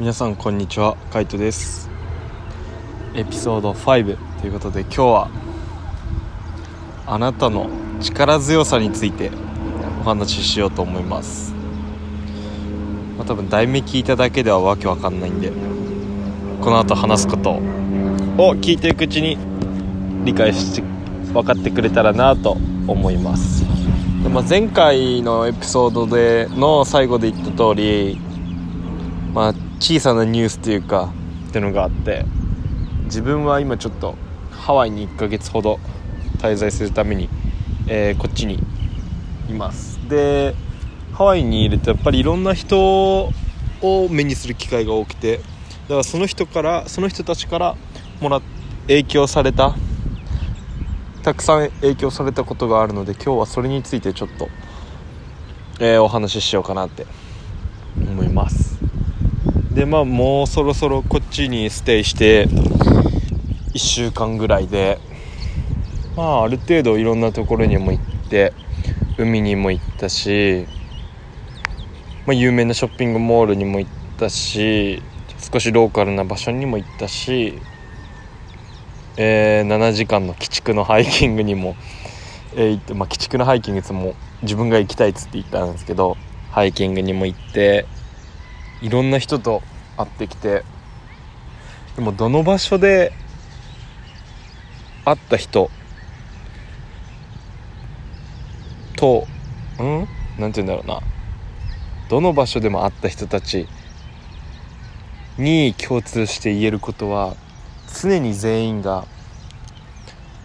皆さんこんにちは。カイトです。エピソード5ということで今日はあなたの力強さについてお話ししようと思います、まあ、多分題名聞いただけではわけわかんないんでこの後話すことを聞いていくうちに理解して分かってくれたらなと思います。で、まあ、前回のエピソードでの最後で言った通りまあ小さなニュースというか。ってのがあって自分は今ちょっとハワイに1ヶ月ほど滞在するために、えー、こっちにいます。でハワイにいるとやっぱりいろんな人を目にする機会が多くてだからその人からその人たちからもら影響されたたくさん影響されたことがあるので今日はそれについてちょっと、えー、お話ししようかなって思います。でまあもうそろそろこっちにステイして1週間ぐらいでまあある程度いろんなところにも行って海にも行ったし、まあ、有名なショッピングモールにも行ったし少しローカルな場所にも行ったし、えー、7時間の鬼畜のハイキングにも、えー、行って、まあ、鬼畜のハイキングいつも自分が行きたいっつって言ったんですけどハイキングにも行っていろんな人と会ってきてでもどの場所で会った人とうん？なんて言うんだろうな。どの場所でも会った人たちに共通して言えることは常に全員が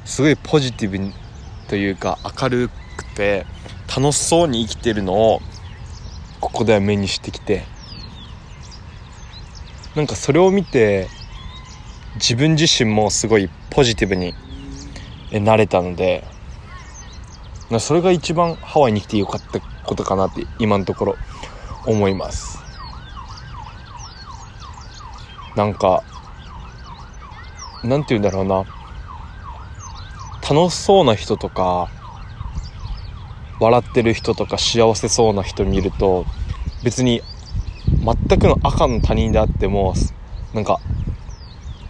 すごいポジティブというか明るくて楽しそうに生きてるのをここでは目にしてきてなんかそれを見て自分自身もすごいポジティブになれたのでそれが一番ハワイに来てよかったことかなって今のところ思います。なんかなんて言うんだろうな。楽しそうな人とか笑ってる人とか幸せそうな人見ると別に全くの赤の他人であってもなんか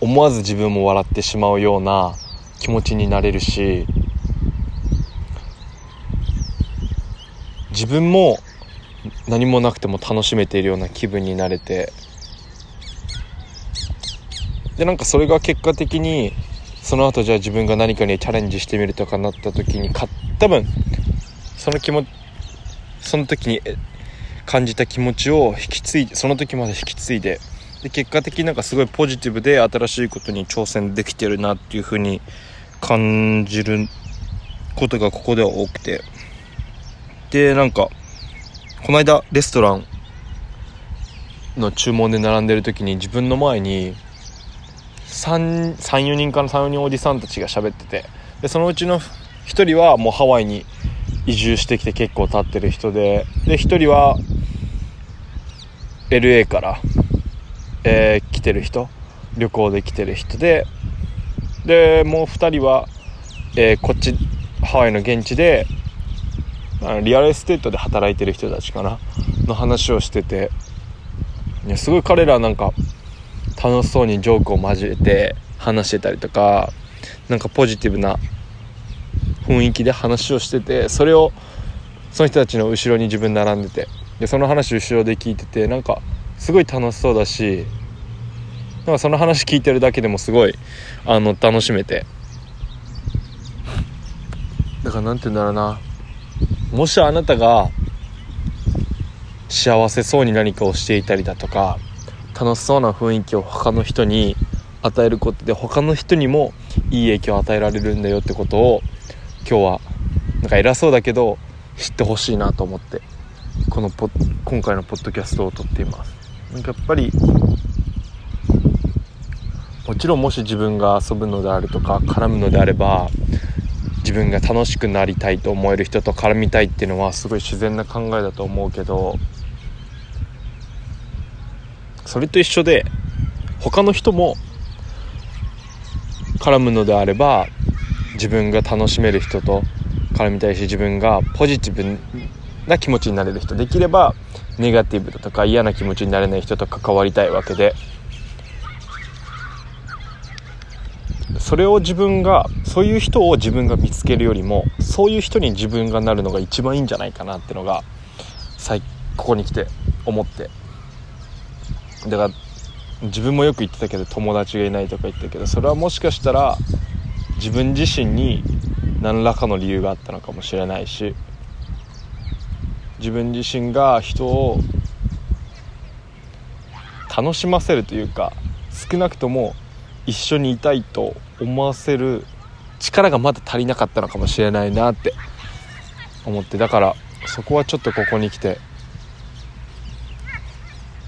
思わず自分も笑ってしまうような気持ちになれるし自分も何もなくても楽しめているような気分になれてでなんかそれが結果的にその後じゃあ自分が何かにチャレンジしてみるとかなった時にか多分その気持その時に感じた気持ちを引き継いでその時まで引き継いでで結果的になんかすごいポジティブで新しいことに挑戦できてるなっていう風に感じることがここでは多くて。でなんかこの間レストランの注文で並んでる時に自分の前に34人かな34人おじさんたちが喋ってて。でそのうちの1人はもうハワイに移住してきて結構経ってる人でで1人は LA から、えー、来てる人旅行で来てる人ででもう2人は、えー、こっちハワイの現地であの real estate で働いてる人たちかなの話をしてていやすごい彼らなんか楽しそうにジョークを交えて話してたりとかなんかポジティブな雰囲気で話をしててそれをその人たちの後ろに自分並んでてでその話後ろで聞いててなんかすごい楽しそうだしなんかその話聞いてるだけでもすごいあの楽しめて。だから何て言うんだろうな。もしあなたが幸せそうに何かをしていたりだとか楽しそうな雰囲気を他の人に与えることで他の人にもいい影響を与えられるんだよってことを今日はなんか偉そうだけど知ってほしいなと思って。このポ今回のポッドキャストを撮っています。なんかやっぱりもちろんもし自分が遊ぶのであるとか絡むのであれば自分が楽しくなりたいと思える人と絡みたいっていうのはすごい自然な考えだと思うけどそれと一緒で他の人も絡むのであれば自分が楽しめる人と絡みたいし自分がポジティブな気持ちになれる人。できればネガティブだとか嫌な気持ちになれない人と関わりたいわけで。それを自分がそういう人を自分が見つけるよりもそういう人に自分がなるのが一番いいんじゃないかなってのがここに来て思って。だから自分もよく言ってたけど友達がいないとか言ったけどそれはもしかしたら自分自身に何らかの理由があったのかもしれないし自分自身が人を楽しませるというか少なくとも一緒にいたいと思わせる力がまだ足りなかったのかもしれないなって思ってだからそこはちょっとここに来て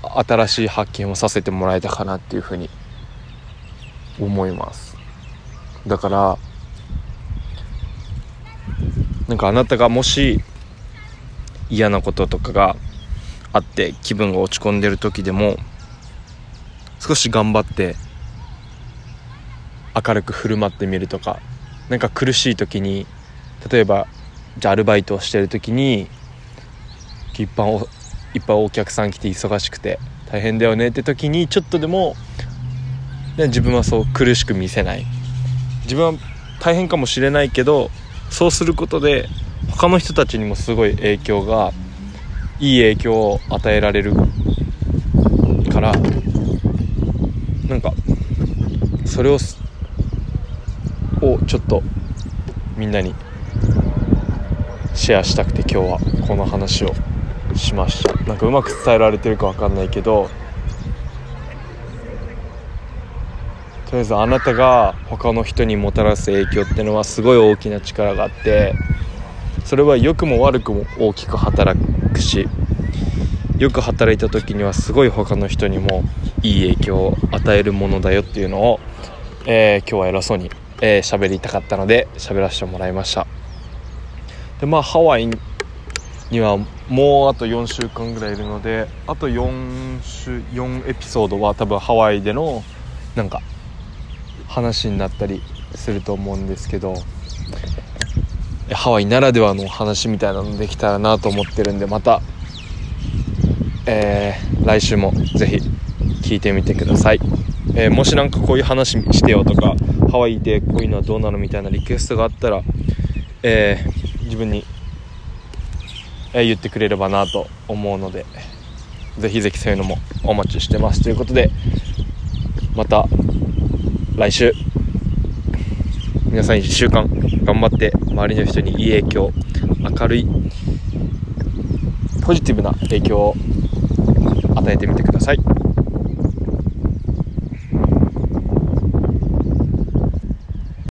新しい発見をさせてもらえたかなっていうふうに思います。だからなんかあなたがもし嫌なこととかがあって気分が落ち込んでる時でも少し頑張って明るく振る舞ってみるとか何か苦しい時に例えばじゃあアルバイトをしてる時にいっぱいいっぱいお客さん来て忙しくて大変だよねって時にちょっとでも自分はそう苦しく見せない。自分は大変かもしれないけどそうすることで他の人たちにもすごい影響がいい影響を与えられるからなんかそれををちょっとみんなにシェアしたくて今日はこの話をしました。なんかうまく伝えられてるか分かんないけどとりあえずあなたが他の人にもたらす影響ってのはすごい大きな力があってそれは良くも悪くも大きく働くしよく働いた時にはすごい他の人にもいい影響を与えるものだよっていうのを、えー、今日は偉そうに喋、えー、りたかったので喋らせてもらいました。でまあハワイにはもうあと4週間ぐらいいるのであと4週4エピソードは多分ハワイでのなんか話になったりすると思うんですけど。ハワイならではの話みたいなのできたらなと思ってるんでまた、えー、来週もぜひ聞いてみてください、えー、もし何かこういう話してよとかハワイでこういうのはどうなのみたいなリクエストがあったら、えー、自分に、え言ってくれればなと思うのでぜひぜひそういうのもお待ちしてます。ということでまた来週。皆さん1週間頑張って周りの人にいい影響明るいポジティブな影響を与えてみてください。